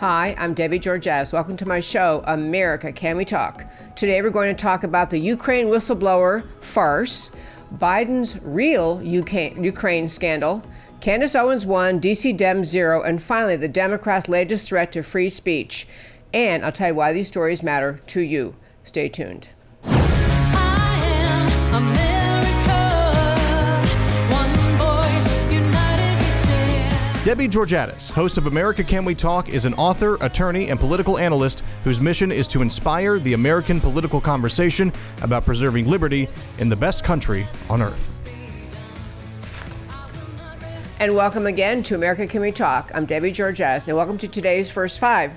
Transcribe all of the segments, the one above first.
Hi, I'm Debbie Georgatos. Welcome to my show, America Can We Talk? Today we're going to talk about the Ukraine whistleblower farce, Biden's real UK, Ukraine scandal, Candace Owens 1, DC Dem 0, and finally the Democrats' latest threat to free speech. And I'll tell you why these stories matter to you. Stay tuned. Debbie Georgatos, host of America Can We Talk, is an author, attorney, and political analyst whose mission is to inspire the American political conversation about preserving liberty in the best country on earth. And welcome again to America Can We Talk. I'm Debbie Georgatos, and welcome to today's First Five.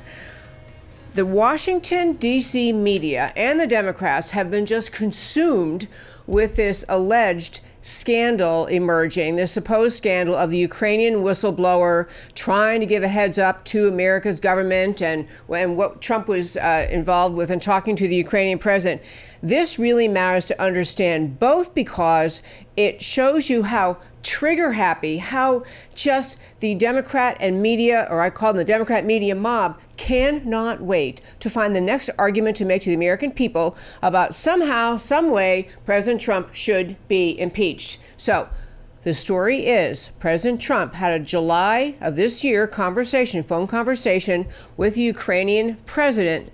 The Washington, D.C. media and the Democrats have been just consumed with this alleged scandal emerging, the supposed scandal of the Ukrainian whistleblower trying to give a heads up to America's government and, and what Trump was uh, involved with and talking to the Ukrainian president. This really matters to understand, both because it shows you how trigger happy, how just the Democrat and media, or I call them the Democrat media mob, cannot wait to find the next argument to make to the American people about somehow, some way, President Trump should be impeached. So, the story is President Trump had a July of this year conversation, phone conversation with the Ukrainian president,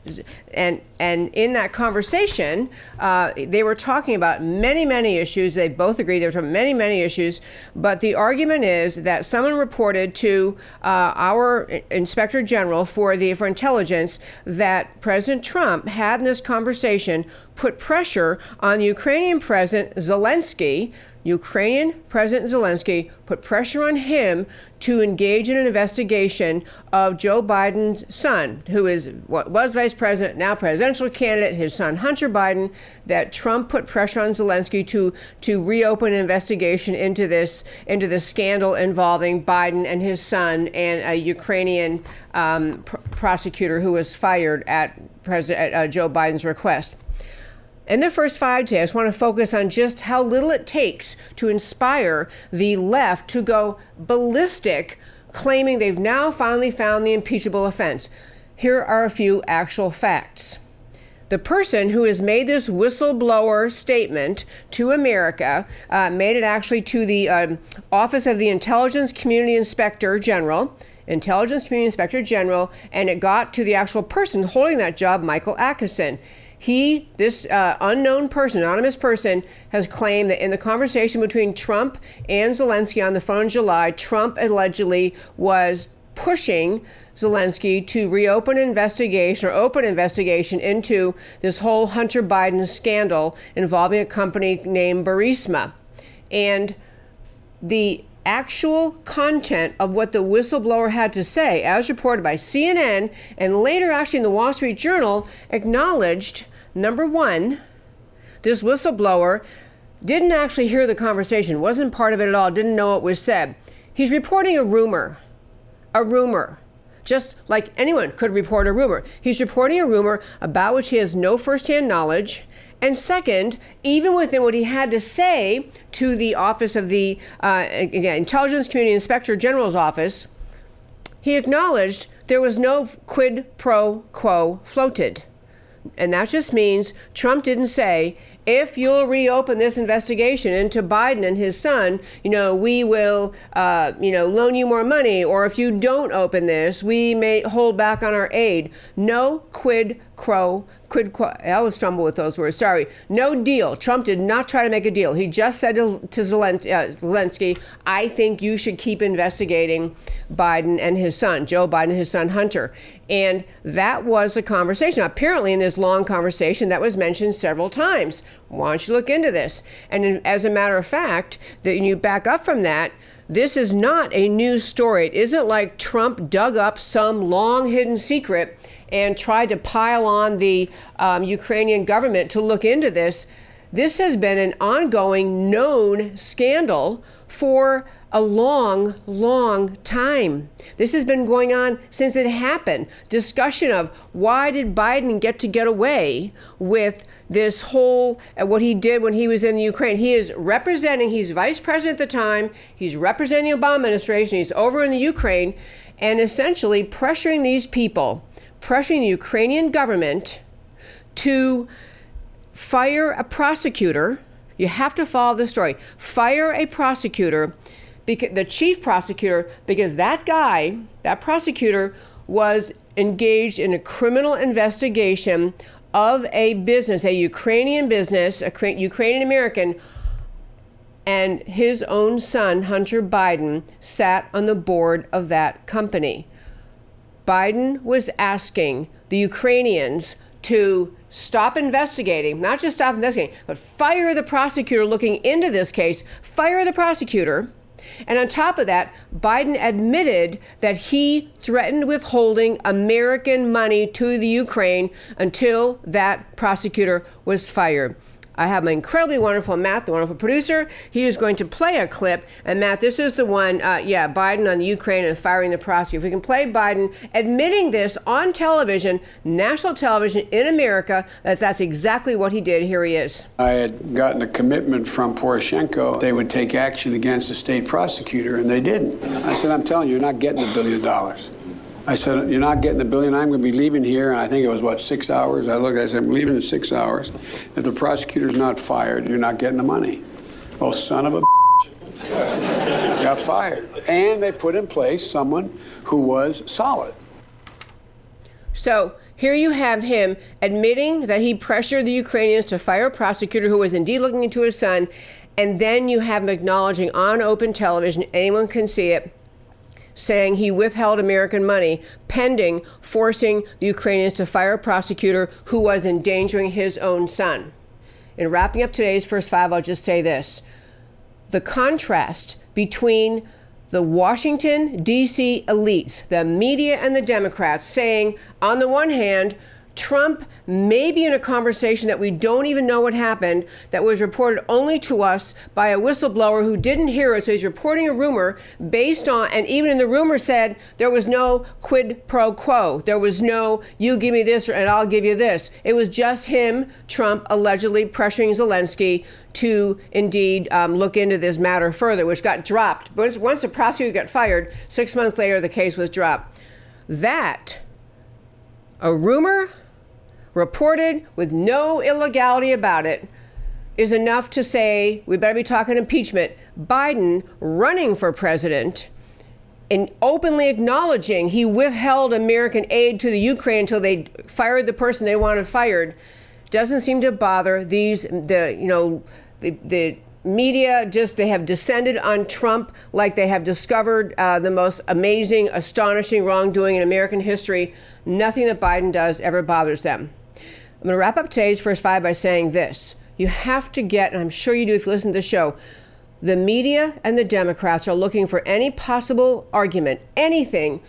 and and in that conversation, uh, they were talking about many many issues. They both agreed there were many many issues, but the argument is that someone reported to uh, our inspector general for the for intelligence that President Trump had in this conversation put pressure on the Ukrainian president Zelensky Ukrainian President Zelensky put pressure on him to engage in an investigation of Joe Biden's son, who is what was vice president, now presidential candidate, his son Hunter Biden. That Trump put pressure on Zelensky to to reopen an investigation into this into this scandal involving Biden and his son and a Ukrainian um, pr- prosecutor who was fired at President uh, Joe Biden's request. In the first five days, I just want to focus on just how little it takes to inspire the left to go ballistic, claiming they've now finally found the impeachable offense. Here are a few actual facts. The person who has made this whistleblower statement to America uh, made it actually to the um, Office of the Intelligence Community Inspector General. Intelligence Community Inspector General, and it got to the actual person holding that job, Michael Atkinson. He, this uh, unknown person, anonymous person, has claimed that in the conversation between Trump and Zelensky on the phone in July, Trump allegedly was pushing Zelensky to reopen an investigation or open investigation into this whole Hunter Biden scandal involving a company named Burisma. And the actual content of what the whistleblower had to say, as reported by CNN and later actually in the Wall Street Journal, acknowledged Number one, this whistleblower didn't actually hear the conversation, wasn't part of it at all, didn't know what was said. He's reporting a rumor. A rumor. Just like anyone could report a rumor. He's reporting a rumor about which he has no firsthand knowledge. And second, even within what he had to say to the office of the uh, again, Intelligence Community Inspector General's office, he acknowledged there was no quid pro quo floated. And that just means Trump didn't say, if you'll reopen this investigation into Biden and his son, you know, we will, uh, you know, loan you more money. Or if you don't open this, we may hold back on our aid. No quid Crow, quid quo, I always stumble with those words, sorry. No deal. Trump did not try to make a deal. He just said to, to uh, Zelensky, I think you should keep investigating Biden and his son, Joe Biden and his son Hunter. And that was a conversation. Apparently, in this long conversation, that was mentioned several times. Why don't you look into this? And as a matter of fact, that you back up from that, this is not a news story. It isn't like Trump dug up some long hidden secret and tried to pile on the um, Ukrainian government to look into this. This has been an ongoing, known scandal for a long, long time. This has been going on since it happened. Discussion of why did Biden get to get away with this whole uh, what he did when he was in the Ukraine. He is representing. He's vice president at the time. He's representing the Obama administration. He's over in the Ukraine, and essentially pressuring these people, pressuring the Ukrainian government to fire a prosecutor. You have to follow the story. Fire a prosecutor, because the chief prosecutor, because that guy, that prosecutor, was engaged in a criminal investigation of a business, a Ukrainian business, a Ukrainian American, and his own son, Hunter Biden, sat on the board of that company. Biden was asking the Ukrainians to stop investigating, not just stop investigating, but fire the prosecutor looking into this case, fire the prosecutor and on top of that, Biden admitted that he threatened withholding American money to the Ukraine until that prosecutor was fired. I have my incredibly wonderful Matt, the wonderful producer. He is going to play a clip. And Matt, this is the one, uh, yeah, Biden on the Ukraine and firing the prosecutor. If we can play Biden admitting this on television, national television in America, that that's exactly what he did. Here he is. I had gotten a commitment from Poroshenko they would take action against the state prosecutor, and they didn't. I said, I'm telling you, you're not getting a billion dollars. I said, You're not getting the billion. I'm going to be leaving here. And I think it was, what, six hours? I looked, I said, I'm leaving in six hours. If the prosecutor's not fired, you're not getting the money. Oh, son of a bitch. got fired. And they put in place someone who was solid. So here you have him admitting that he pressured the Ukrainians to fire a prosecutor who was indeed looking into his son. And then you have him acknowledging on open television, anyone can see it, saying he withheld American money pending forcing the Ukrainians to fire a prosecutor who was endangering his own son. In wrapping up today's first five, I'll just say this the contrast between the Washington, D.C. elites, the media, and the Democrats saying, on the one hand, Trump may be in a conversation that we don't even know what happened, that was reported only to us by a whistleblower who didn't hear it. So he's reporting a rumor based on, and even in the rumor said there was no quid pro quo. There was no, you give me this and I'll give you this. It was just him, Trump, allegedly pressuring Zelensky to indeed um, look into this matter further, which got dropped. Once, once the prosecutor got fired, six months later, the case was dropped. That, a rumor, reported with no illegality about it is enough to say we better be talking impeachment. Biden running for president and openly acknowledging he withheld American aid to the Ukraine until they fired the person they wanted fired doesn't seem to bother these the you know the, the media just they have descended on Trump like they have discovered uh, the most amazing, astonishing wrongdoing in American history. Nothing that Biden does ever bothers them. I'm going to wrap up today's first five by saying this. You have to get, and I'm sure you do if you listen to the show, the media and the Democrats are looking for any possible argument, anything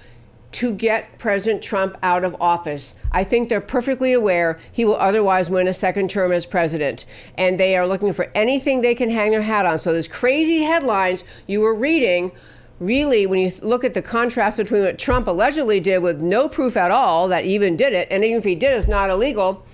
to get President Trump out of office. I think they're perfectly aware he will otherwise win a second term as president. And they are looking for anything they can hang their hat on. So, those crazy headlines you were reading really, when you look at the contrast between what Trump allegedly did with no proof at all that even did it, and even if he did, it's not illegal,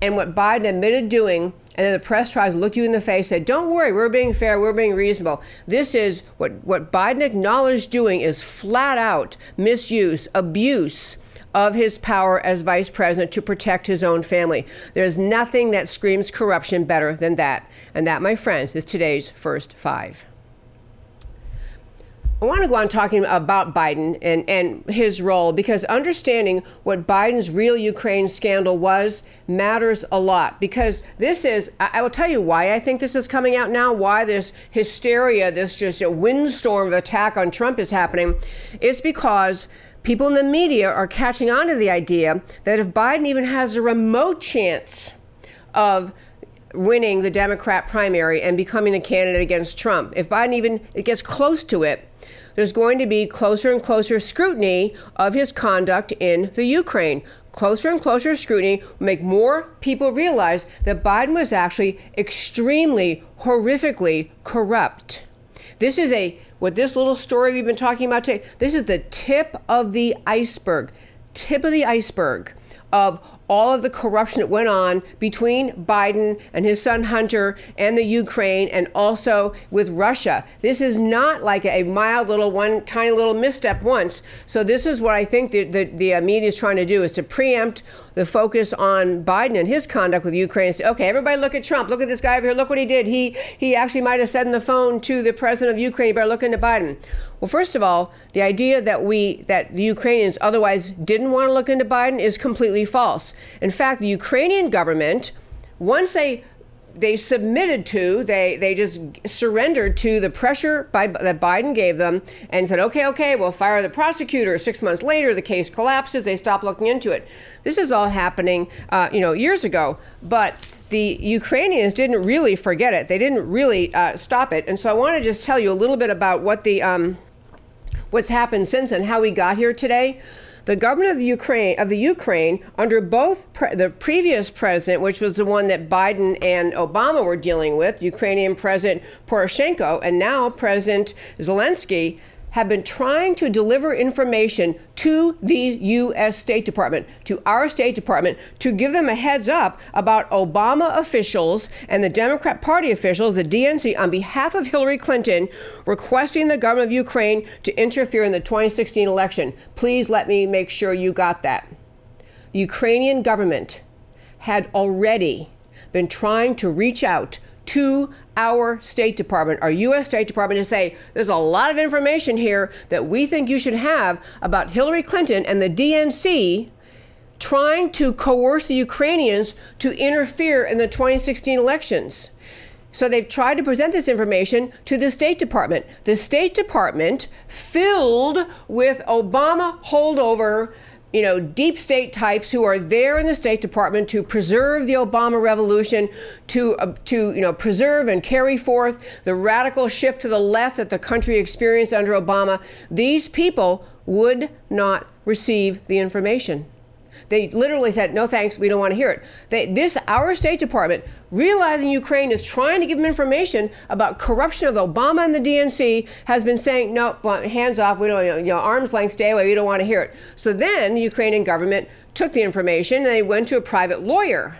and what Biden admitted doing, and then the press tries to look you in the face, say, "Don't worry, we're being fair, we're being reasonable." This is what what Biden acknowledged doing is flat out misuse, abuse of his power as vice president to protect his own family. There's nothing that screams corruption better than that, and that, my friends, is today's first five. I want to go on talking about Biden and, and his role because understanding what Biden's real Ukraine scandal was matters a lot. Because this is, I will tell you why I think this is coming out now, why this hysteria, this just a windstorm of attack on Trump is happening. It's because people in the media are catching on to the idea that if Biden even has a remote chance of winning the Democrat primary and becoming a candidate against Trump, if Biden even gets close to it, there's going to be closer and closer scrutiny of his conduct in the Ukraine. Closer and closer scrutiny will make more people realize that Biden was actually extremely, horrifically corrupt. This is a what this little story we've been talking about today, this is the tip of the iceberg. Tip of the iceberg of all of the corruption that went on between Biden and his son Hunter and the Ukraine and also with Russia. This is not like a mild little one tiny little misstep once. So this is what I think the, the, the uh, media is trying to do is to preempt the focus on Biden and his conduct with Ukraine and say, okay, everybody look at Trump. Look at this guy over here. Look what he did. He he actually might have said on the phone to the president of Ukraine, you better look into Biden. Well, first of all, the idea that we that the Ukrainians otherwise didn't want to look into Biden is completely false. In fact, the Ukrainian government, once they they submitted to, they they just surrendered to the pressure by, that Biden gave them and said, okay, okay, we'll fire the prosecutor. Six months later, the case collapses. They stop looking into it. This is all happening, uh, you know, years ago. But the Ukrainians didn't really forget it. They didn't really uh, stop it. And so I want to just tell you a little bit about what the um, what's happened since and how we got here today. The government of the Ukraine of the Ukraine under both pre- the previous president, which was the one that Biden and Obama were dealing with, Ukrainian President Poroshenko, and now President Zelensky, have been trying to deliver information to the U.S. State Department, to our State Department, to give them a heads up about Obama officials and the Democrat Party officials, the DNC, on behalf of Hillary Clinton, requesting the government of Ukraine to interfere in the 2016 election. Please let me make sure you got that. The Ukrainian government had already been trying to reach out to our State Department, our U.S. State Department, to say there's a lot of information here that we think you should have about Hillary Clinton and the DNC trying to coerce the Ukrainians to interfere in the 2016 elections. So they've tried to present this information to the State Department. The State Department, filled with Obama holdover you know, deep state types who are there in the State Department to preserve the Obama revolution, to uh, to you know preserve and carry forth the radical shift to the left that the country experienced under Obama. These people would not receive the information. They literally said, "No thanks, we don't want to hear it." They, this our State Department, realizing Ukraine is trying to give them information about corruption of Obama and the DNC, has been saying, "No, hands off. We don't, you know, arms length, stay away. We don't want to hear it." So then the Ukrainian government took the information and they went to a private lawyer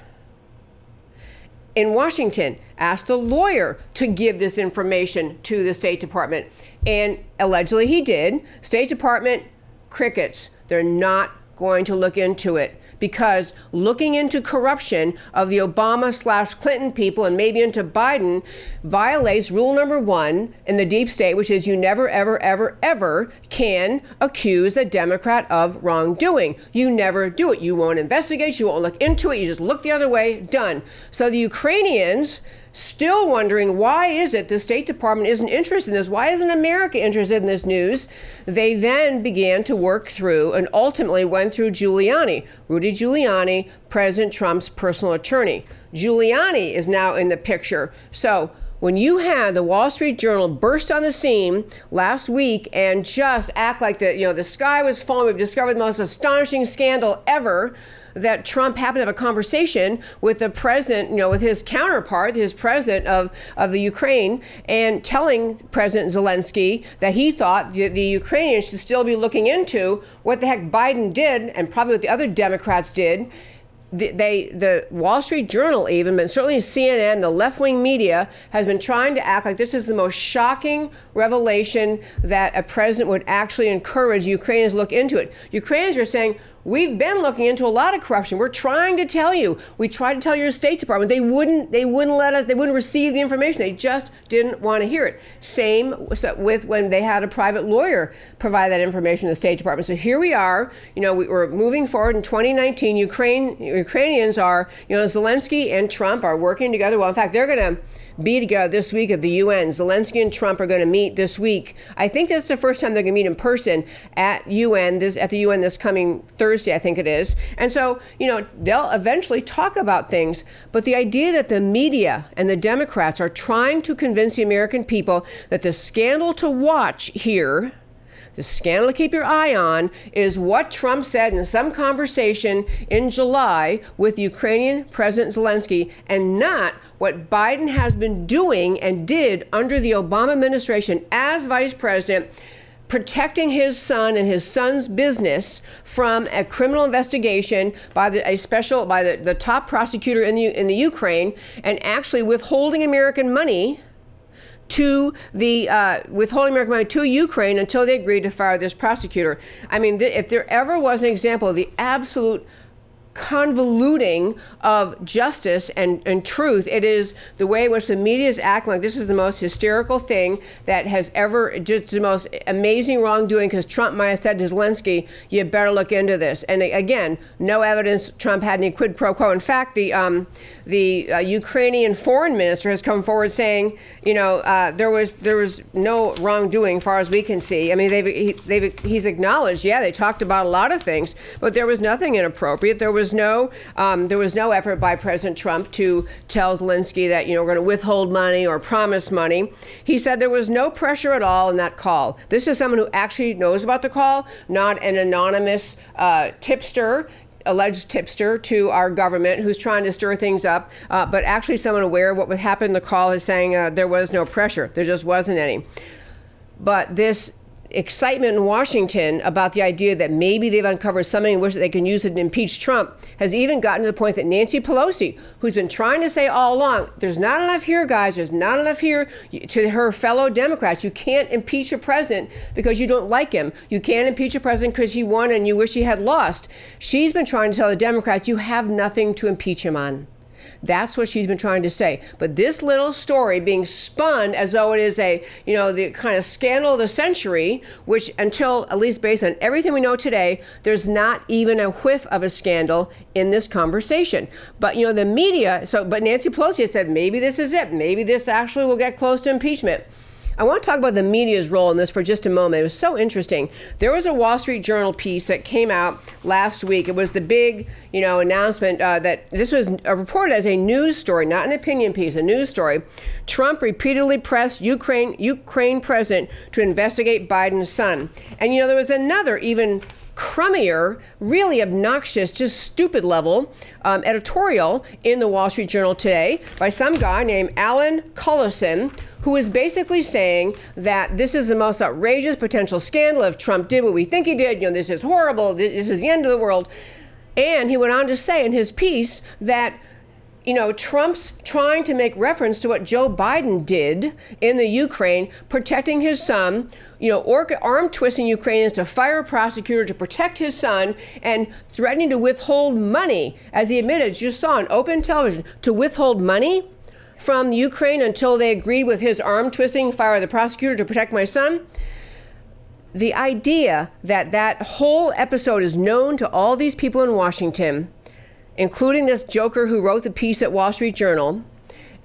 in Washington, asked the lawyer to give this information to the State Department, and allegedly he did. State Department crickets. They're not going to look into it because looking into corruption of the Obama slash Clinton people and maybe into Biden violates rule number one in the deep state, which is you never, ever, ever, ever can accuse a Democrat of wrongdoing. You never do it. You won't investigate, you won't look into it, you just look the other way, done. So the Ukrainians still wondering why is it the State Department isn't interested in this? Why isn't America interested in this news? They then began to work through and ultimately went through Giuliani, Rudy Giuliani, President Trump's personal attorney. Giuliani is now in the picture. So when you had the Wall Street Journal burst on the scene last week and just act like the you know the sky was falling, we've discovered the most astonishing scandal ever that Trump happened to have a conversation with the president, you know, with his counterpart, his president of, of the Ukraine, and telling President Zelensky that he thought the, the Ukrainians should still be looking into what the heck Biden did and probably what the other Democrats did the, they the Wall Street Journal even, but certainly CNN, the left wing media has been trying to act like this is the most shocking revelation that a president would actually encourage Ukrainians look into it. Ukrainians are saying We've been looking into a lot of corruption. We're trying to tell you. We tried to tell your State Department. They wouldn't. They wouldn't let us. They wouldn't receive the information. They just didn't want to hear it. Same with when they had a private lawyer provide that information to the State Department. So here we are. You know, we, are moving forward in 2019. Ukraine Ukrainians are. You know, Zelensky and Trump are working together. Well, in fact, they're going to be together this week at the UN. Zelensky and Trump are going to meet this week. I think that's the first time they're going to meet in person at UN this at the UN this coming Thursday, I think it is. And so, you know, they'll eventually talk about things. But the idea that the media and the Democrats are trying to convince the American people that the scandal to watch here the scandal to keep your eye on is what Trump said in some conversation in July with Ukrainian President Zelensky and not what Biden has been doing and did under the Obama administration as vice president protecting his son and his son's business from a criminal investigation by the, a special by the, the top prosecutor in the in the Ukraine and actually withholding American money to the uh, withholding American money to Ukraine until they agreed to fire this prosecutor. I mean, th- if there ever was an example of the absolute convoluting of justice and, and truth. It is the way in which the media is acting like this is the most hysterical thing that has ever, just the most amazing wrongdoing because Trump might have said to Zelensky, you better look into this. And again, no evidence Trump had any quid pro quo. In fact, the, um, the uh, Ukrainian foreign minister has come forward saying, you know, uh, there was there was no wrongdoing, as far as we can see. I mean, they've, he, they've he's acknowledged, yeah, they talked about a lot of things, but there was nothing inappropriate. There was no um, there was no effort by President Trump to tell Zelensky that you know we're going to withhold money or promise money. He said there was no pressure at all in that call. This is someone who actually knows about the call, not an anonymous uh, tipster alleged tipster to our government who's trying to stir things up, uh, but actually someone aware of what would happen the call is saying uh, there was no pressure. There just wasn't any. But this excitement in Washington about the idea that maybe they've uncovered something in which they can use it to impeach Trump has even gotten to the point that Nancy Pelosi, who's been trying to say all along, there's not enough here, guys, there's not enough here to her fellow Democrats. You can't impeach a president because you don't like him. You can't impeach a president because he won and you wish he had lost. She's been trying to tell the Democrats, you have nothing to impeach him on. That's what she's been trying to say. But this little story being spun as though it is a, you know, the kind of scandal of the century, which until, at least based on everything we know today, there's not even a whiff of a scandal in this conversation. But, you know, the media, so, but Nancy Pelosi has said maybe this is it. Maybe this actually will get close to impeachment. I want to talk about the media's role in this for just a moment. It was so interesting. There was a Wall Street Journal piece that came out last week. It was the big, you know, announcement uh, that this was reported as a news story, not an opinion piece, a news story. Trump repeatedly pressed Ukraine Ukraine president to investigate Biden's son. And you know, there was another even crummier, really obnoxious, just stupid level um, editorial in the Wall Street Journal today by some guy named Alan Cullison, who is basically saying that this is the most outrageous potential scandal if Trump did what we think he did. You know, this is horrible. This is the end of the world. And he went on to say in his piece that you know, Trump's trying to make reference to what Joe Biden did in the Ukraine, protecting his son, you know, arm twisting Ukrainians to fire a prosecutor to protect his son, and threatening to withhold money, as he admitted, you saw on open television, to withhold money from Ukraine until they agreed with his arm twisting, fire the prosecutor to protect my son. The idea that that whole episode is known to all these people in Washington including this joker who wrote the piece at Wall Street Journal.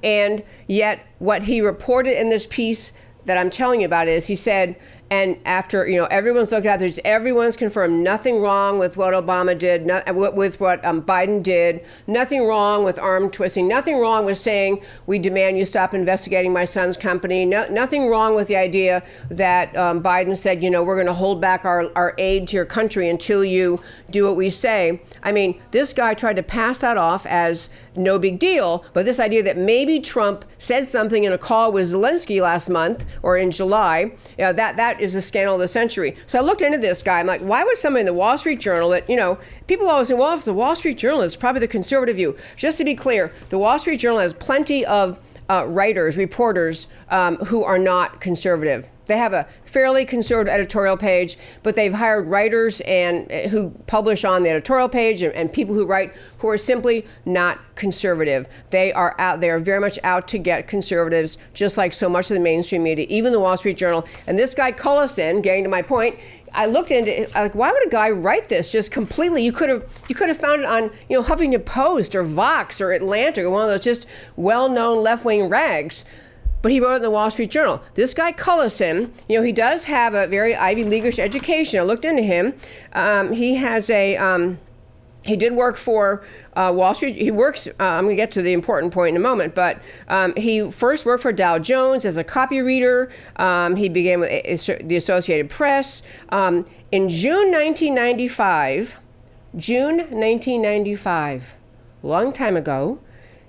And yet, what he reported in this piece that I'm telling you about is he said, and after you know everyone's looked at there's everyone's confirmed nothing wrong with what Obama did, not, with what um, Biden did, nothing wrong with arm twisting, nothing wrong with saying we demand you stop investigating my son's company, no, nothing wrong with the idea that um, Biden said you know we're going to hold back our, our aid to your country until you do what we say. I mean, this guy tried to pass that off as no big deal, but this idea that maybe Trump said something in a call with Zelensky last month or in July, you know, that that is a scandal of the century. So I looked into this guy. I'm like, why would somebody in the Wall Street Journal that, you know, people always say, well, if it's the Wall Street Journal, it's probably the conservative view. Just to be clear, the Wall Street Journal has plenty of uh, writers, reporters um, who are not conservative. They have a fairly conservative editorial page, but they've hired writers and uh, who publish on the editorial page and, and, people who write who are simply not conservative. They are out. They are very much out to get conservatives, just like so much of the mainstream media, even the Wall Street Journal. And this guy Cullison, getting to my point, I looked into it, like why would a guy write this just completely? You could have you could have found it on you know Huffington Post or Vox or Atlantic or one of those just well-known left-wing rags but he wrote in the Wall Street Journal. This guy Cullison, you know, he does have a very Ivy Leagueish education. I looked into him. Um, he has a. Um, he did work for uh, Wall Street. He works. Uh, I'm going to get to the important point in a moment, but um, he first worked for Dow Jones as a copy reader. Um, he began with the Associated Press um, in June 1995. June 1995, long time ago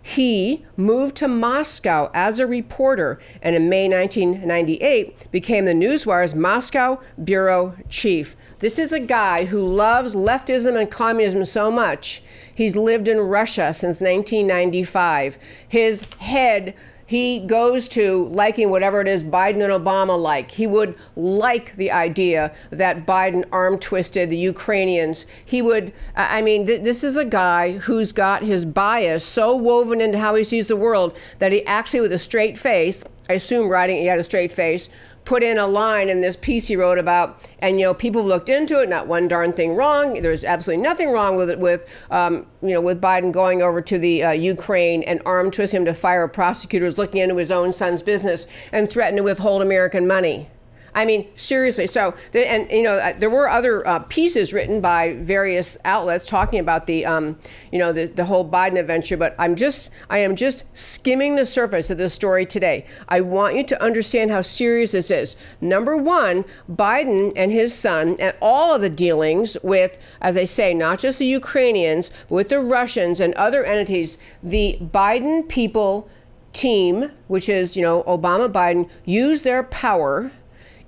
he moved to Moscow as a reporter and in May 1998 became the Newswire's Moscow bureau chief. This is a guy who loves leftism and communism so much. He's lived in Russia since 1995. His head he goes to liking whatever it is Biden and Obama like. He would like the idea that Biden arm twisted the Ukrainians. He would, I mean, th- this is a guy who's got his bias so woven into how he sees the world that he actually, with a straight face, I assume writing he had a straight face, put in a line in this piece he wrote about, and you know people looked into it, not one darn thing wrong. There's absolutely nothing wrong with it. With um, you know with Biden going over to the uh, Ukraine and arm twist him to fire prosecutors looking into his own son's business and threaten to withhold American money. I mean, seriously. So, and you know, uh, there were other uh, pieces written by various outlets talking about the, um, you know, the, the whole Biden adventure. But I'm just, I am just skimming the surface of this story today. I want you to understand how serious this is. Number one, Biden and his son, and all of the dealings with, as I say, not just the Ukrainians, but with the Russians and other entities, the Biden people team, which is, you know, Obama Biden, use their power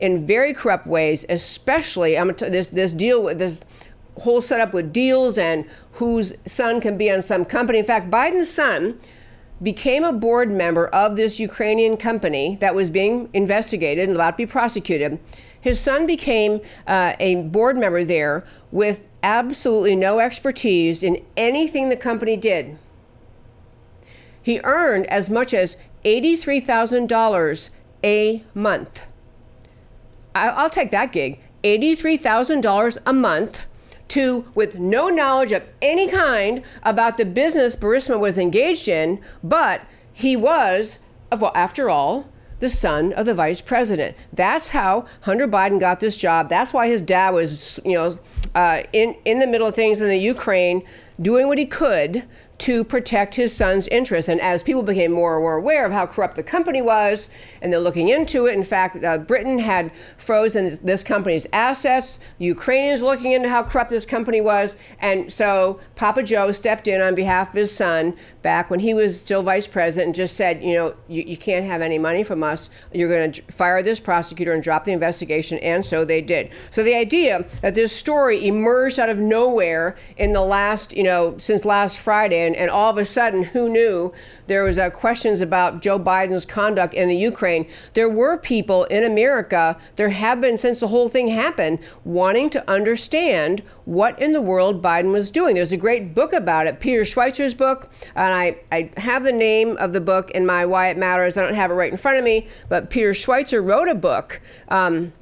in very corrupt ways, especially I'm t- this this deal with this whole setup with deals and whose son can be on some company. In fact, Biden's son became a board member of this Ukrainian company that was being investigated and about to be prosecuted. His son became uh, a board member there with absolutely no expertise in anything the company did. He earned as much as $83,000 a month. I'll take that gig. $83,000 a month to, with no knowledge of any kind about the business Burisma was engaged in, but he was, after all, the son of the vice president. That's how Hunter Biden got this job. That's why his dad was, you know, uh, in in the middle of things in the Ukraine, doing what he could to protect his son's interests. And as people became more and more aware of how corrupt the company was, and they're looking into it, in fact, uh, Britain had frozen this company's assets. Ukrainians looking into how corrupt this company was. And so Papa Joe stepped in on behalf of his son back when he was still vice president and just said, you know, you, you can't have any money from us. You're going to fire this prosecutor and drop the investigation. And so they did. So the idea that this story emerged out of nowhere in the last, you since last Friday, and, and all of a sudden, who knew there was uh, questions about Joe Biden's conduct in the Ukraine? There were people in America, there have been since the whole thing happened, wanting to understand what in the world Biden was doing. There's a great book about it, Peter Schweizer's book, and I, I have the name of the book in my Why It Matters. I don't have it right in front of me, but Peter Schweizer wrote a book. Um,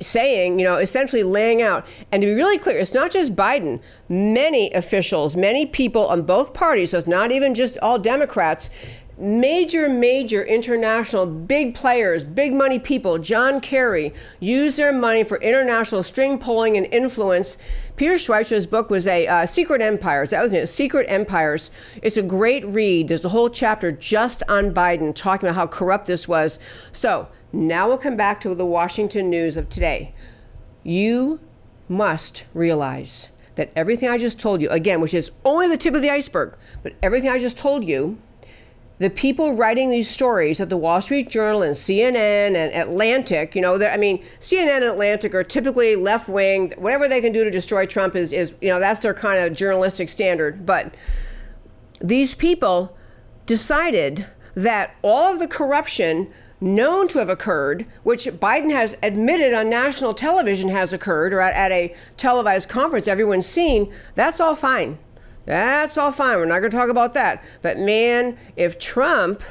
saying, you know, essentially laying out. And to be really clear, it's not just Biden. Many officials, many people on both parties, so it's not even just all Democrats, major, major international big players, big money people, John Kerry, use their money for international string pulling and influence. Peter Schweizer's book was a uh, Secret Empires. That was it, Secret Empires. It's a great read. There's a whole chapter just on Biden talking about how corrupt this was. So now we'll come back to the Washington news of today. You must realize that everything I just told you, again, which is only the tip of the iceberg, but everything I just told you, the people writing these stories at the Wall Street Journal and CNN and Atlantic, you know, I mean, CNN and Atlantic are typically left wing. Whatever they can do to destroy Trump is, is, you know, that's their kind of journalistic standard. But these people decided that all of the corruption known to have occurred, which Biden has admitted on national television has occurred, or at, at a televised conference everyone's seen, that's all fine. That's all fine. We're not going to talk about that. But man, if Trump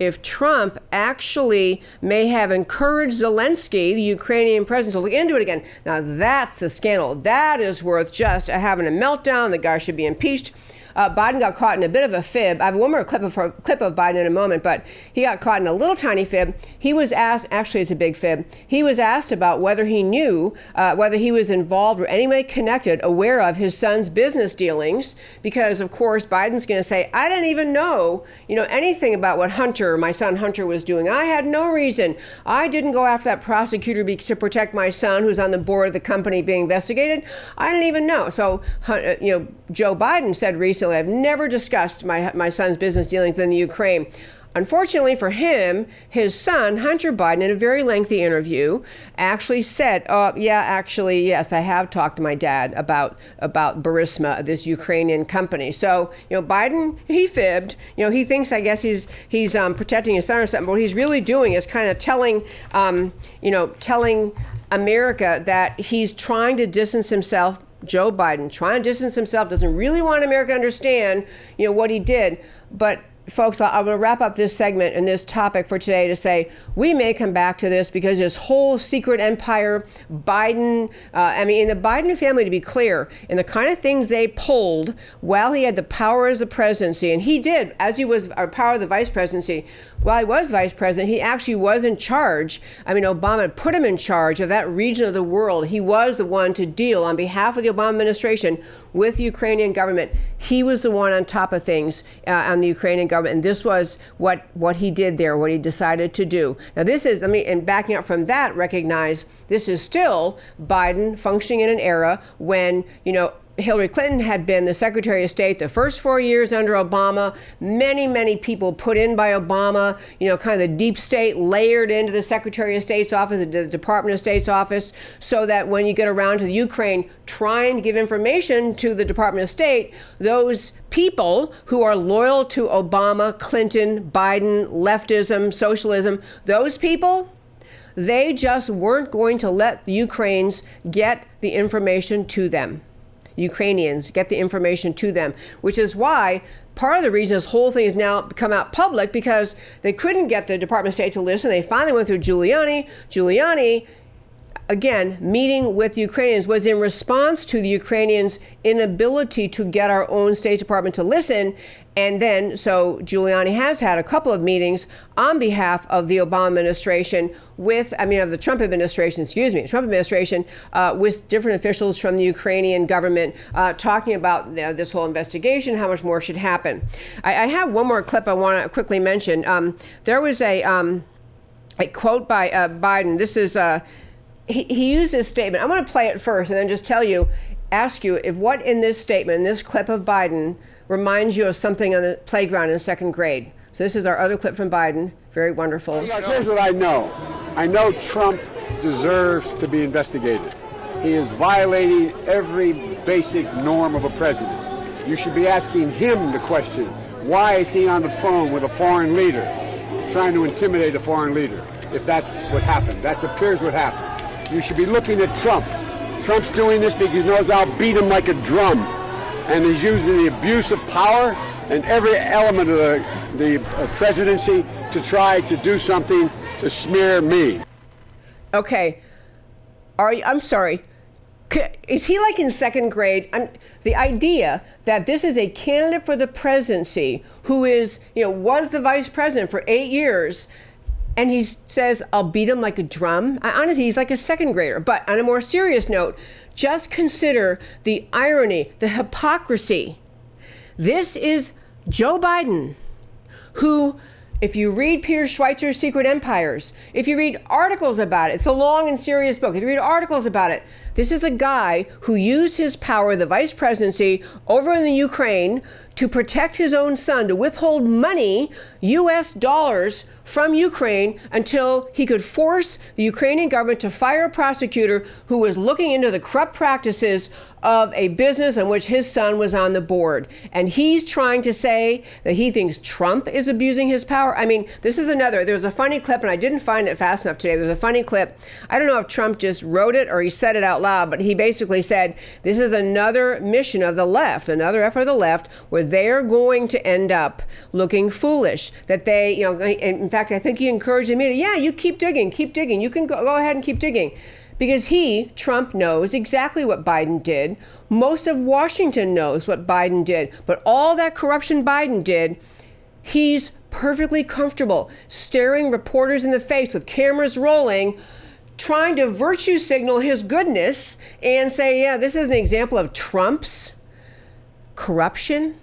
if Trump actually may have encouraged Zelensky, the Ukrainian president, to look into it again. Now that's the scandal. That is worth just having a meltdown. The guy should be impeached. Uh, Biden got caught in a bit of a fib. I have one more clip of her, clip of Biden in a moment, but he got caught in a little tiny fib. He was asked, actually, it's a big fib. He was asked about whether he knew, uh, whether he was involved or any way connected, aware of his son's business dealings, because of course Biden's going to say, I didn't even know, you know, anything about what Hunter, my son Hunter, was doing. I had no reason. I didn't go after that prosecutor to protect my son, who's on the board of the company being investigated. I didn't even know. So, uh, you know, Joe Biden said recently recently. I've never discussed my, my son's business dealings in the Ukraine. Unfortunately for him, his son, Hunter Biden, in a very lengthy interview, actually said, "Oh, yeah, actually, yes, I have talked to my dad about about Burisma, this Ukrainian company." So, you know, Biden, he fibbed. You know, he thinks, I guess, he's he's um, protecting his son or something. But what he's really doing is kind of telling, um, you know, telling America that he's trying to distance himself Joe Biden trying to distance himself, doesn't really want America to understand, you know, what he did. But folks, I'm going to wrap up this segment and this topic for today to say we may come back to this because this whole secret empire, Biden, uh, I mean, in the Biden family, to be clear, and the kind of things they pulled while he had the power as the presidency, and he did, as he was our power of the vice presidency, while he was vice president, he actually was in charge. I mean, Obama put him in charge of that region of the world. He was the one to deal on behalf of the Obama administration with the Ukrainian government. He was the one on top of things uh, on the Ukrainian government, and this was what what he did there, what he decided to do. Now, this is, I mean, and backing up from that, recognize this is still Biden functioning in an era when you know Hillary Clinton had been the Secretary of State the first four years under Obama. Many, many people put in by Obama, you know, kind of the deep state layered into the Secretary of State's office, the Department of State's office, so that when you get around to the Ukraine, trying to give information to the Department of State, those people who are loyal to Obama, Clinton, Biden, leftism, socialism, those people, they just weren't going to let Ukrainians get the information to them. Ukrainians, get the information to them, which is why part of the reason this whole thing has now come out public because they couldn't get the Department of State to listen. They finally went through Giuliani. Giuliani again, meeting with Ukrainians was in response to the Ukrainians' inability to get our own State Department to listen. And then, so Giuliani has had a couple of meetings on behalf of the Obama administration with, I mean, of the Trump administration, excuse me, Trump administration, uh, with different officials from the Ukrainian government uh, talking about this whole investigation, how much more should happen. I, I have one more clip I want to quickly mention. Um, there was a, um, a quote by uh, Biden. This is, uh, he, he used this statement. I'm going to play it first and then just tell you, ask you if what in this statement, this clip of Biden, reminds you of something on the playground in second grade. So this is our other clip from Biden. Very wonderful. Here's what I know. I know Trump deserves to be investigated. He is violating every basic norm of a president. You should be asking him the question, why is he on the phone with a foreign leader, trying to intimidate a foreign leader, if that's what happened. That appears what happened. You should be looking at Trump. Trump's doing this because he knows I'll beat him like a drum. And he's using the abuse of power and every element of the, the presidency to try to do something to smear me. Okay. Are you, I'm sorry. Is he like in second grade? I'm, the idea that this is a candidate for the presidency who is, you know, was the vice president for eight years and he says, I'll beat him like a drum. I, honestly, he's like a second grader. But on a more serious note, just consider the irony, the hypocrisy. This is Joe Biden, who, if you read Peter Schweizer's Secret Empires, if you read articles about it, it's a long and serious book. If you read articles about it, this is a guy who used his power, the vice presidency, over in the Ukraine to protect his own son, to withhold money, US dollars, from Ukraine until he could force the Ukrainian government to fire a prosecutor who was looking into the corrupt practices of a business in which his son was on the board. And he's trying to say that he thinks Trump is abusing his power. I mean, this is another. There's a funny clip, and I didn't find it fast enough today. There's a funny clip. I don't know if Trump just wrote it or he said it out loud, but he basically said this is another mission of the left, another effort of the left, where they're going to end up looking foolish. That they, you know, in fact, I think he encouraged the media, yeah, you keep digging, keep digging. You can go, go ahead and keep digging because he, Trump, knows exactly what Biden did. Most of Washington knows what Biden did. But all that corruption Biden did, he's perfectly comfortable staring reporters in the face with cameras rolling, trying to virtue signal his goodness and say, yeah, this is an example of Trump's corruption.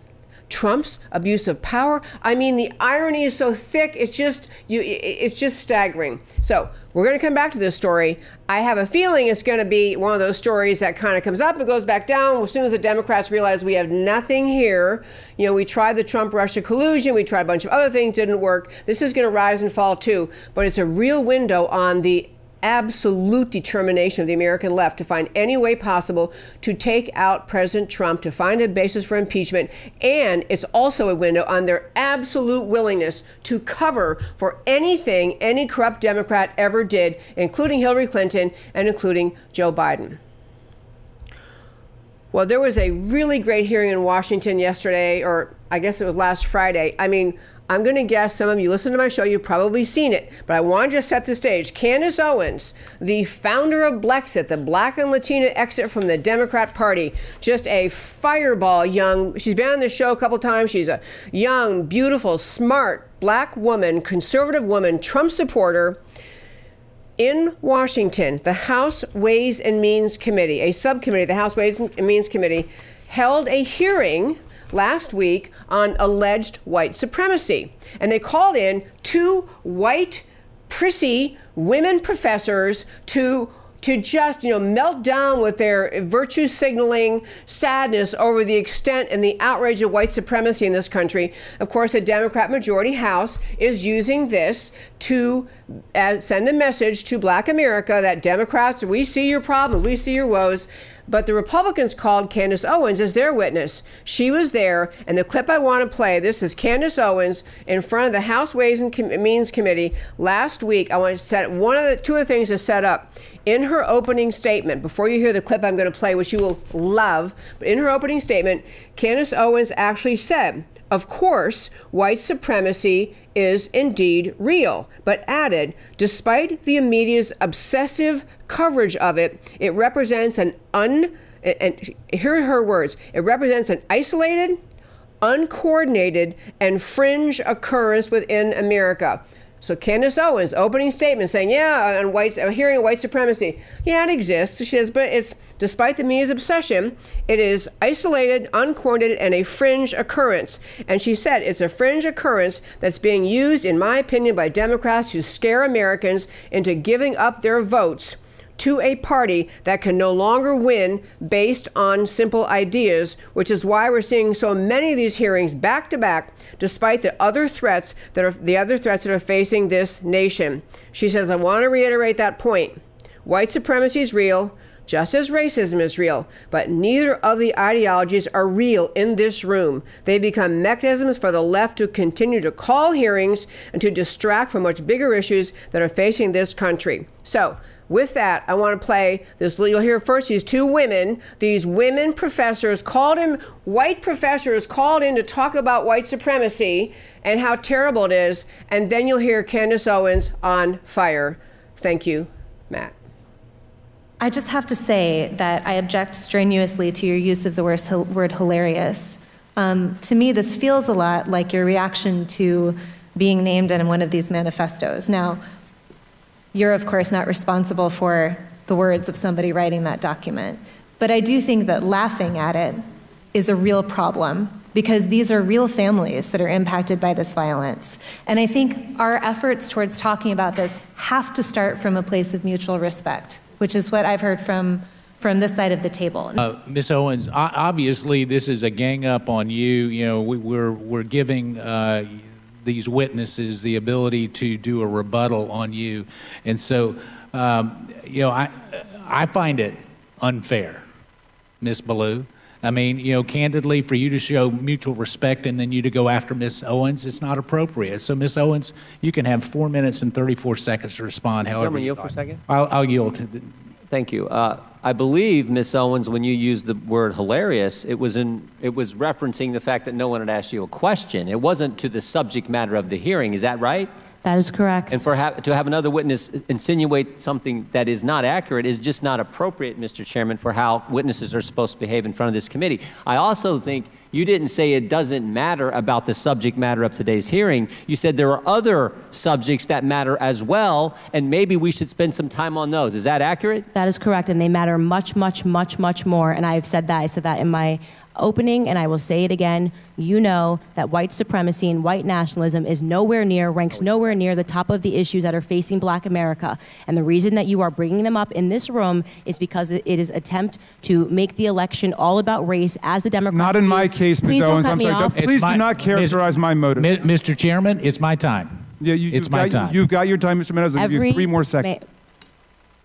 Trump's abuse of power. I mean, the irony is so thick; it's just you. It's just staggering. So we're going to come back to this story. I have a feeling it's going to be one of those stories that kind of comes up and goes back down as soon as the Democrats realize we have nothing here. You know, we tried the Trump Russia collusion, we tried a bunch of other things, didn't work. This is going to rise and fall too, but it's a real window on the absolute determination of the American left to find any way possible to take out President Trump, to find a basis for impeachment. And it's also a window on their absolute willingness to cover for anything any corrupt Democrat ever did, including Hillary Clinton and including Joe Biden. Well, there was a really great hearing in Washington yesterday, or I guess it was last Friday. I mean, I'm going to guess some of you listen to my show, you've probably seen it, but I want to just set the stage. Candace Owens, the founder of Blexit, the black and Latina exit from the Democrat Party, just a fireball young, she's been on the show a couple times. She's a young, beautiful, smart, black woman, conservative woman, Trump supporter. In Washington, the House Ways and Means Committee, a subcommittee, the House Ways and Means Committee, held a hearing last week on alleged white supremacy. And they called in two white, prissy women professors to to just you know melt down with their virtue signaling sadness over the extent and the outrage of white supremacy in this country of course a democrat majority house is using this to uh, send a message to black america that democrats we see your problems we see your woes but the Republicans called Candace Owens as their witness. She was there, and the clip I want to play this is Candace Owens in front of the House Ways and Means Committee last week. I want to set one of the two of the things to set up in her opening statement. Before you hear the clip I'm going to play, which you will love, but in her opening statement, Candace Owens actually said, of course, white supremacy is indeed real, but added, despite the media's obsessive coverage of it, it represents an un and here are her words it represents an isolated, uncoordinated, and fringe occurrence within America. So Candace Owens opening statement saying, "Yeah, uh, on white, uh, hearing white supremacy, yeah, it exists." She says, but it's despite the media's obsession, it is isolated, uncoordinated, and a fringe occurrence. And she said it's a fringe occurrence that's being used, in my opinion, by Democrats to scare Americans into giving up their votes to a party that can no longer win based on simple ideas, which is why we're seeing so many of these hearings back to back, despite the other threats that are the other threats that are facing this nation. She says, I want to reiterate that point. White supremacy is real, just as racism is real, but neither of the ideologies are real in this room. They become mechanisms for the left to continue to call hearings and to distract from much bigger issues that are facing this country. So, with that, I want to play this. You'll hear first these two women, these women professors called in, white professors called in to talk about white supremacy and how terrible it is. And then you'll hear Candace Owens on fire. Thank you, Matt. I just have to say that I object strenuously to your use of the word hilarious. Um, to me, this feels a lot like your reaction to being named in one of these manifestos. Now, you're, of course, not responsible for the words of somebody writing that document. But I do think that laughing at it is a real problem because these are real families that are impacted by this violence. And I think our efforts towards talking about this have to start from a place of mutual respect, which is what I've heard from from this side of the table. Uh, Ms. Owens, obviously this is a gang up on you. You know, we, are we're, we're giving uh, these witnesses the ability to do a rebuttal on you. And so, um, you know, I, I find it unfair, Miss Belew. I mean, you know, candidly, for you to show mutual respect and then you to go after Miss Owens, it's not appropriate. So, Miss Owens, you can have four minutes and 34 seconds to respond. However, Gentleman, yield for a second. I'll, I'll yield. To the, Thank you. Uh, I believe, Ms. Owens, when you used the word hilarious, it was, in, it was referencing the fact that no one had asked you a question. It wasn't to the subject matter of the hearing. Is that right? That is correct. And for ha- to have another witness insinuate something that is not accurate is just not appropriate, Mr. Chairman, for how witnesses are supposed to behave in front of this committee. I also think you didn't say it doesn't matter about the subject matter of today's hearing. You said there are other subjects that matter as well, and maybe we should spend some time on those. Is that accurate? That is correct, and they matter much, much, much, much more. And I have said that. I said that in my opening, and I will say it again, you know that white supremacy and white nationalism is nowhere near, ranks nowhere near the top of the issues that are facing black America. And the reason that you are bringing them up in this room is because it is attempt to make the election all about race as the Democrats Not in do. my case, Ms. Please don't Owens. cut I'm me sorry. off. Don't- Please do not characterize my motive. Mr. Chairman, it's my time. Yeah, you, it's you've my got, time. You've got your time, Mr. Meadows. I'll give three more seconds.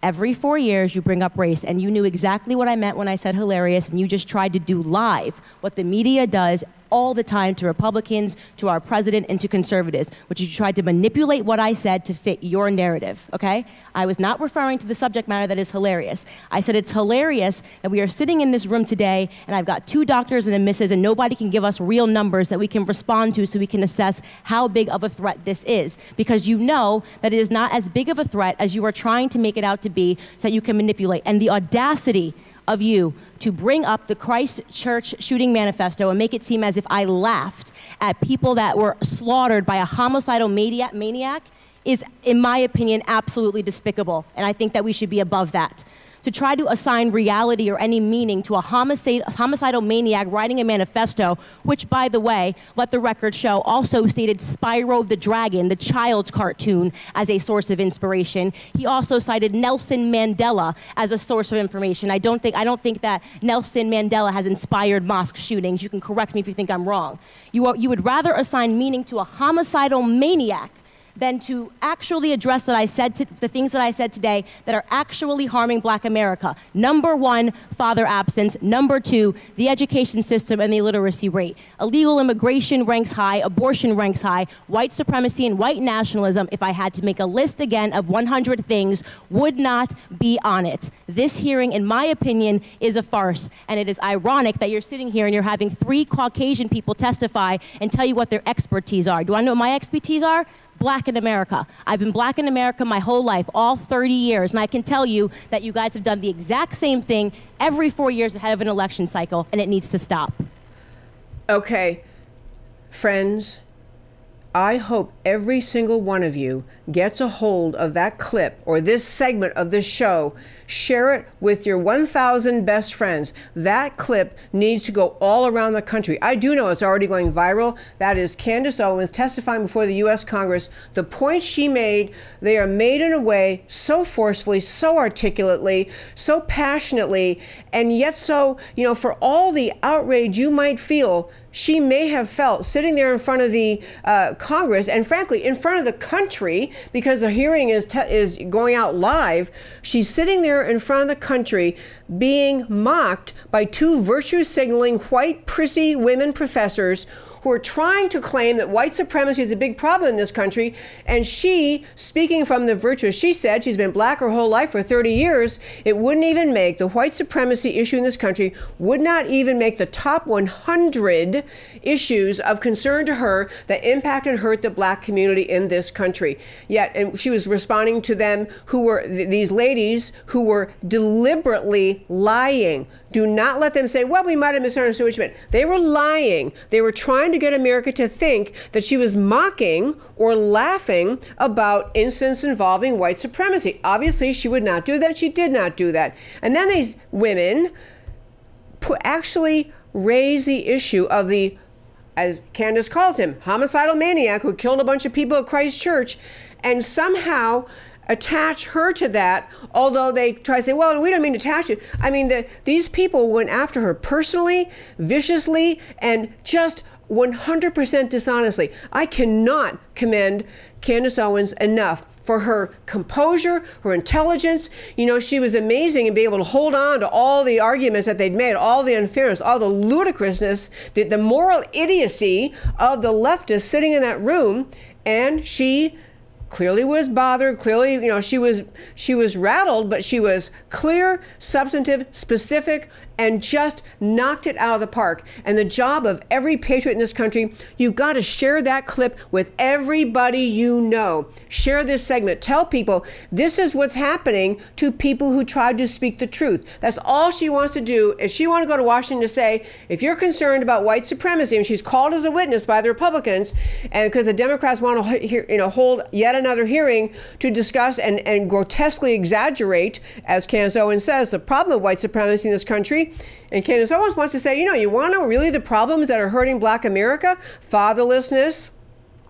Every four years, you bring up race, and you knew exactly what I meant when I said hilarious, and you just tried to do live what the media does all the time to Republicans, to our president, and to conservatives, which you tried to manipulate what I said to fit your narrative, okay? I was not referring to the subject matter that is hilarious. I said it's hilarious that we are sitting in this room today, and I've got two doctors and a missus, and nobody can give us real numbers that we can respond to so we can assess how big of a threat this is. Because you know that it is not as big of a threat as you are trying to make it out to be so that you can manipulate. And the audacity of you to bring up the Christchurch shooting manifesto and make it seem as if I laughed at people that were slaughtered by a homicidal maniac, maniac is, in my opinion, absolutely despicable. And I think that we should be above that. To try to assign reality or any meaning to a homicidal maniac writing a manifesto, which, by the way, let the record show, also stated Spyro the Dragon, the child's cartoon, as a source of inspiration. He also cited Nelson Mandela as a source of information. I don't think, I don't think that Nelson Mandela has inspired mosque shootings. You can correct me if you think I'm wrong. You, are, you would rather assign meaning to a homicidal maniac than to actually address that I said to, the things that I said today that are actually harming black America. Number one, father absence. Number two, the education system and the illiteracy rate. Illegal immigration ranks high, abortion ranks high, white supremacy and white nationalism, if I had to make a list again of 100 things, would not be on it. This hearing, in my opinion, is a farce. And it is ironic that you're sitting here and you're having three Caucasian people testify and tell you what their expertise are. Do I know what my expertise are? Black in America. I've been black in America my whole life, all 30 years, and I can tell you that you guys have done the exact same thing every four years ahead of an election cycle, and it needs to stop. Okay, friends, I hope every single one of you gets a hold of that clip or this segment of this show. Share it with your 1,000 best friends. That clip needs to go all around the country. I do know it's already going viral. That is Candace Owens testifying before the U.S. Congress. The points she made, they are made in a way so forcefully, so articulately, so passionately, and yet so, you know, for all the outrage you might feel, she may have felt sitting there in front of the uh, Congress and, frankly, in front of the country because the hearing is te- is going out live. She's sitting there in front of the country being mocked by two virtue signaling white prissy women professors who are trying to claim that white supremacy is a big problem in this country. And she, speaking from the virtue, she said she's been black her whole life for 30 years. It wouldn't even make the white supremacy issue in this country, would not even make the top 100 issues of concern to her that impact and hurt the black community in this country. Yet, and she was responding to them who were th- these ladies who were deliberately lying. Do not let them say, well, we might have misunderstood what you meant. They were lying. They were trying to get America to think that she was mocking or laughing about incidents involving white supremacy. Obviously, she would not do that. She did not do that. And then these women actually raise the issue of the, as Candace calls him, homicidal maniac who killed a bunch of people at Christchurch, and somehow attach her to that, although they try to say, well, we don't mean to attach you. I mean, the, these people went after her personally, viciously, and just 100% dishonestly. I cannot commend Candace Owens enough for her composure, her intelligence. You know, she was amazing in being able to hold on to all the arguments that they'd made, all the unfairness, all the ludicrousness, the, the moral idiocy of the leftists sitting in that room. And she clearly was bothered clearly you know she was she was rattled but she was clear substantive specific and just knocked it out of the park. And the job of every patriot in this country you've got to share that clip with everybody you know. Share this segment. Tell people this is what's happening to people who tried to speak the truth. That's all she wants to do is she want to go to washington to say if you're concerned about white supremacy and she's called as a witness by the republicans and because the democrats want to hear, you know hold yet another hearing to discuss and, and grotesquely exaggerate, as Candace Owens says, the problem of white supremacy in this country. And Candace Owens wants to say, you know, you want to know really the problems that are hurting black America? Fatherlessness,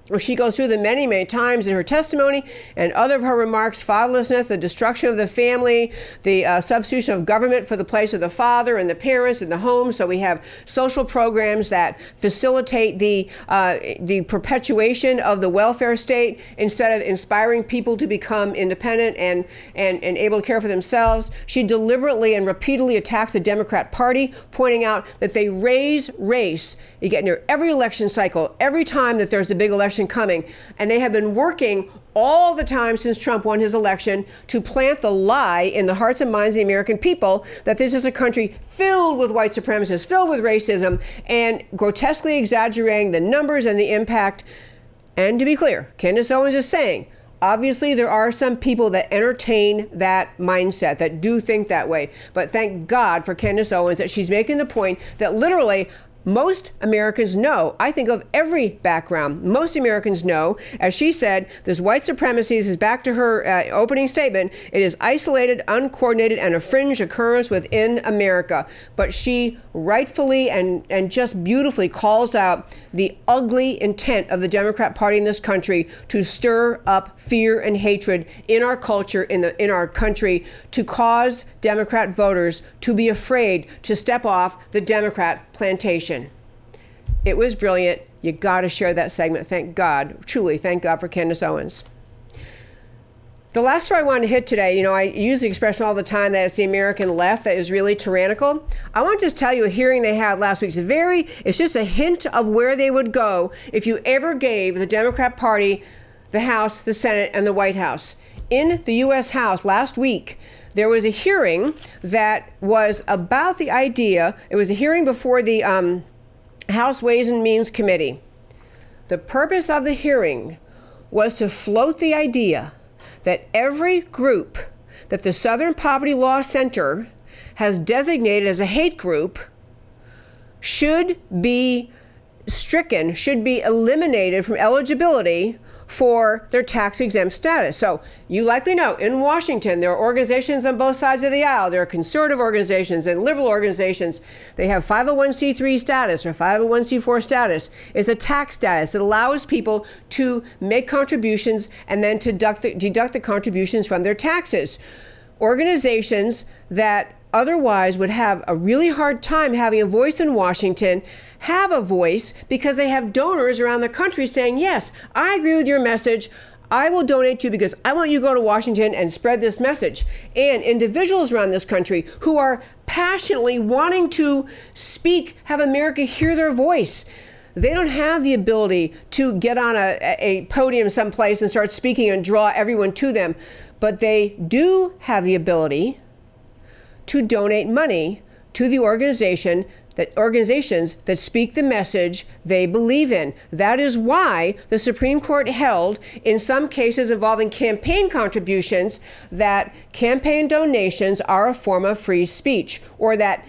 where she goes through them many, many times in her testimony and other of her remarks fatherlessness, the destruction of the family, the uh, substitution of government for the place of the father and the parents and the home. So we have social programs that facilitate the, uh, the perpetuation of the welfare state instead of inspiring people to become independent and, and, and able to care for themselves. She deliberately and repeatedly attacks the Democrat Party, pointing out that they raise race. You get near every election cycle, every time that there's a big election coming. And they have been working all the time since Trump won his election to plant the lie in the hearts and minds of the American people that this is a country filled with white supremacists, filled with racism, and grotesquely exaggerating the numbers and the impact. And to be clear, Candace Owens is saying, Obviously, there are some people that entertain that mindset, that do think that way. But thank God for Candace Owens that she's making the point that literally most Americans know. I think of every background. Most Americans know, as she said, this white supremacy this is back to her uh, opening statement. It is isolated, uncoordinated, and a fringe occurrence within America. But she rightfully and, and just beautifully calls out the ugly intent of the Democrat Party in this country to stir up fear and hatred in our culture, in, the, in our country, to cause Democrat voters to be afraid to step off the Democrat plantation. It was brilliant. You got to share that segment. Thank God, truly, thank God for Candace Owens. The last story I wanted to hit today, you know, I use the expression all the time that it's the American left that is really tyrannical. I want to just tell you a hearing they had last week. It's very, it's just a hint of where they would go if you ever gave the Democrat Party the House, the Senate, and the White House. In the U.S. House last week, there was a hearing that was about the idea, it was a hearing before the um, House Ways and Means Committee. The purpose of the hearing was to float the idea that every group that the Southern Poverty Law Center has designated as a hate group should be stricken, should be eliminated from eligibility for their tax exempt status. So, you likely know in Washington, there are organizations on both sides of the aisle. There are conservative organizations and liberal organizations. They have 501c3 status or 501c4 status. It's a tax status that allows people to make contributions and then to deduct the, deduct the contributions from their taxes. Organizations that otherwise would have a really hard time having a voice in Washington have a voice because they have donors around the country saying, Yes, I agree with your message. I will donate to you because I want you to go to Washington and spread this message. And individuals around this country who are passionately wanting to speak, have America hear their voice. They don't have the ability to get on a, a podium someplace and start speaking and draw everyone to them, but they do have the ability to donate money to the organization that organizations that speak the message they believe in. That is why the Supreme Court held in some cases involving campaign contributions that campaign donations are a form of free speech or that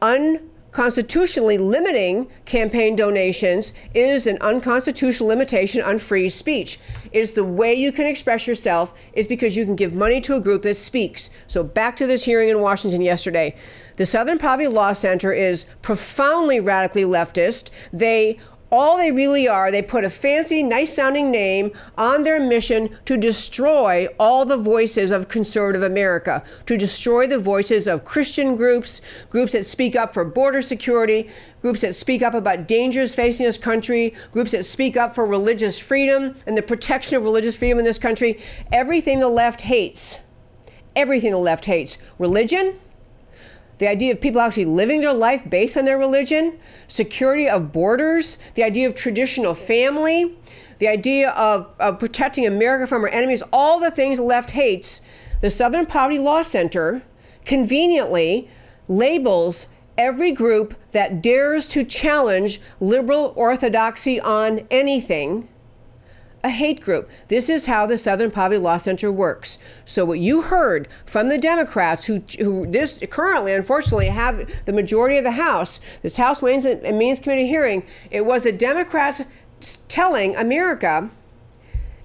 un constitutionally limiting campaign donations is an unconstitutional limitation on free speech. Is the way you can express yourself is because you can give money to a group that speaks. So back to this hearing in Washington yesterday. The Southern Poverty Law Center is profoundly radically leftist. They all they really are, they put a fancy, nice sounding name on their mission to destroy all the voices of conservative America, to destroy the voices of Christian groups, groups that speak up for border security, groups that speak up about dangers facing this country, groups that speak up for religious freedom and the protection of religious freedom in this country. Everything the left hates, everything the left hates religion the idea of people actually living their life based on their religion, security of borders, the idea of traditional family, the idea of, of protecting America from our enemies, all the things the left hates, the Southern Poverty Law Center conveniently labels every group that dares to challenge liberal orthodoxy on anything a hate group. This is how the Southern Poverty Law Center works. So what you heard from the Democrats, who, who this currently, unfortunately, have the majority of the House, this House Ways and Means Committee hearing, it was the Democrats telling America,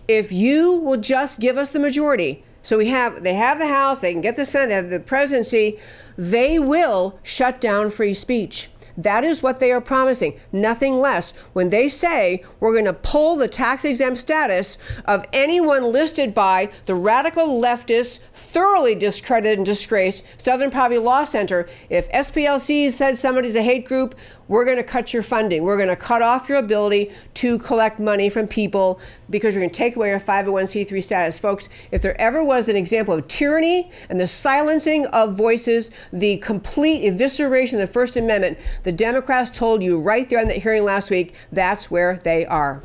if you will just give us the majority, So we have they have the House, they can get the Senate, they have the presidency. They will shut down free speech. That is what they are promising, nothing less. When they say we're going to pull the tax exempt status of anyone listed by the radical leftist, thoroughly discredited and disgraced Southern Poverty Law Center, if SPLC says somebody's a hate group, we're going to cut your funding. We're going to cut off your ability to collect money from people because we're going to take away your 501c3 status. Folks, if there ever was an example of tyranny and the silencing of voices, the complete evisceration of the First Amendment, the Democrats told you right there in that hearing last week that's where they are.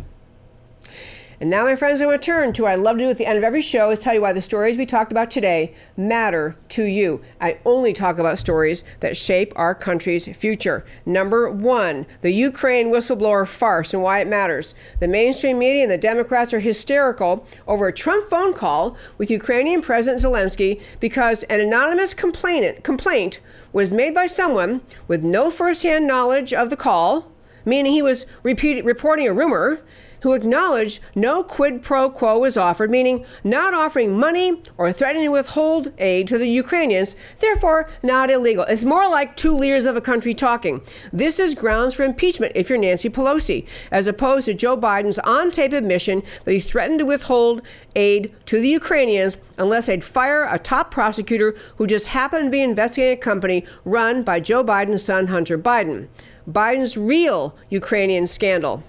And now, my friends, I want to turn to what I love to do at the end of every show is tell you why the stories we talked about today matter to you. I only talk about stories that shape our country's future. Number one, the Ukraine whistleblower farce and why it matters. The mainstream media and the Democrats are hysterical over a Trump phone call with Ukrainian President Zelensky because an anonymous complainant, complaint was made by someone with no firsthand knowledge of the call, meaning he was repeat, reporting a rumor who acknowledged no quid pro quo was offered, meaning not offering money or threatening to withhold aid to the Ukrainians, therefore not illegal. It's more like two leaders of a country talking. This is grounds for impeachment if you're Nancy Pelosi, as opposed to Joe Biden's on tape admission that he threatened to withhold aid to the Ukrainians unless they'd fire a top prosecutor who just happened to be investigating a company run by Joe Biden's son, Hunter Biden. Biden's real Ukrainian scandal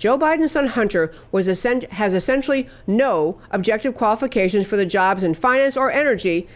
Joe Biden's son Hunter has essentially no objective qualifications for the jobs in finance or energy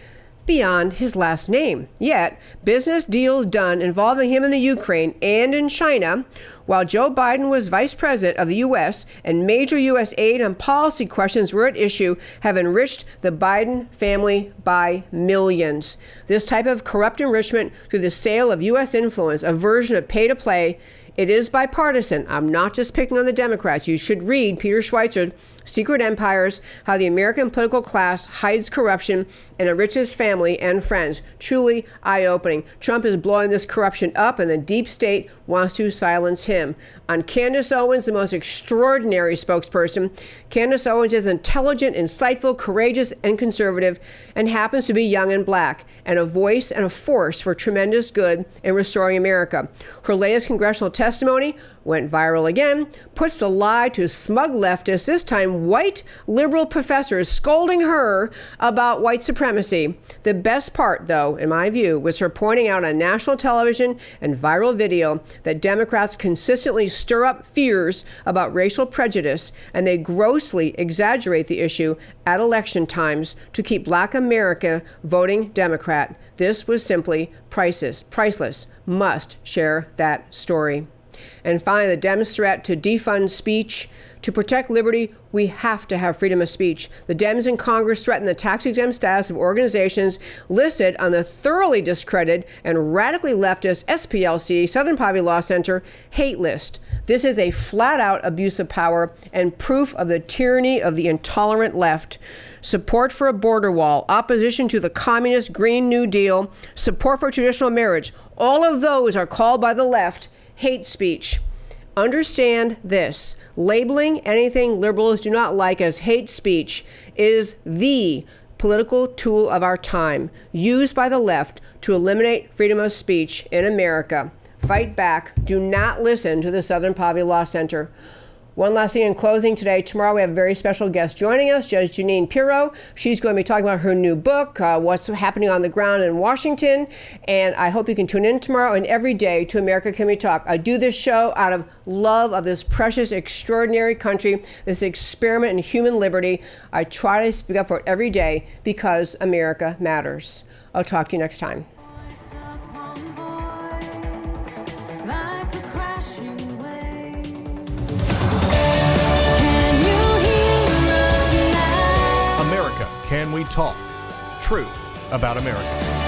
beyond his last name. Yet, business deals done involving him in the Ukraine and in China, while Joe Biden was vice president of the U.S. and major U.S. aid and policy questions were at issue, have enriched the Biden family by millions. This type of corrupt enrichment through the sale of U.S. influence, a version of pay to play, it is bipartisan. I'm not just picking on the Democrats. You should read Peter Schweizer Secret Empires How the American Political Class Hides Corruption and Enriches Family and Friends. Truly eye opening. Trump is blowing this corruption up, and the deep state wants to silence him. On Candace Owens, the most extraordinary spokesperson, Candace Owens is intelligent, insightful, courageous, and conservative, and happens to be young and black, and a voice and a force for tremendous good in restoring America. Her latest congressional testimony went viral again, puts the lie to smug leftists, this time white liberal professors scolding her about white supremacy. The best part, though, in my view, was her pointing out on national television and viral video that Democrats consistently stir up fears about racial prejudice and they grossly exaggerate the issue at election times to keep black America voting Democrat. This was simply priceless. Priceless. Must share that story. And finally, the Dems' threat to defund speech. To protect liberty, we have to have freedom of speech. The Dems in Congress threaten the tax exempt status of organizations listed on the thoroughly discredited and radically leftist SPLC, Southern Poverty Law Center, hate list. This is a flat out abuse of power and proof of the tyranny of the intolerant left. Support for a border wall, opposition to the communist Green New Deal, support for traditional marriage, all of those are called by the left hate speech. Understand this labeling anything liberals do not like as hate speech is the political tool of our time, used by the left to eliminate freedom of speech in America. Fight back. Do not listen to the Southern Poverty Law Center. One last thing in closing today. Tomorrow we have a very special guest joining us, Judge Jeanine Pirro. She's going to be talking about her new book, uh, what's happening on the ground in Washington. And I hope you can tune in tomorrow and every day to America Can We Talk. I do this show out of love of this precious, extraordinary country, this experiment in human liberty. I try to speak up for it every day because America matters. I'll talk to you next time. We Talk? Truth about America.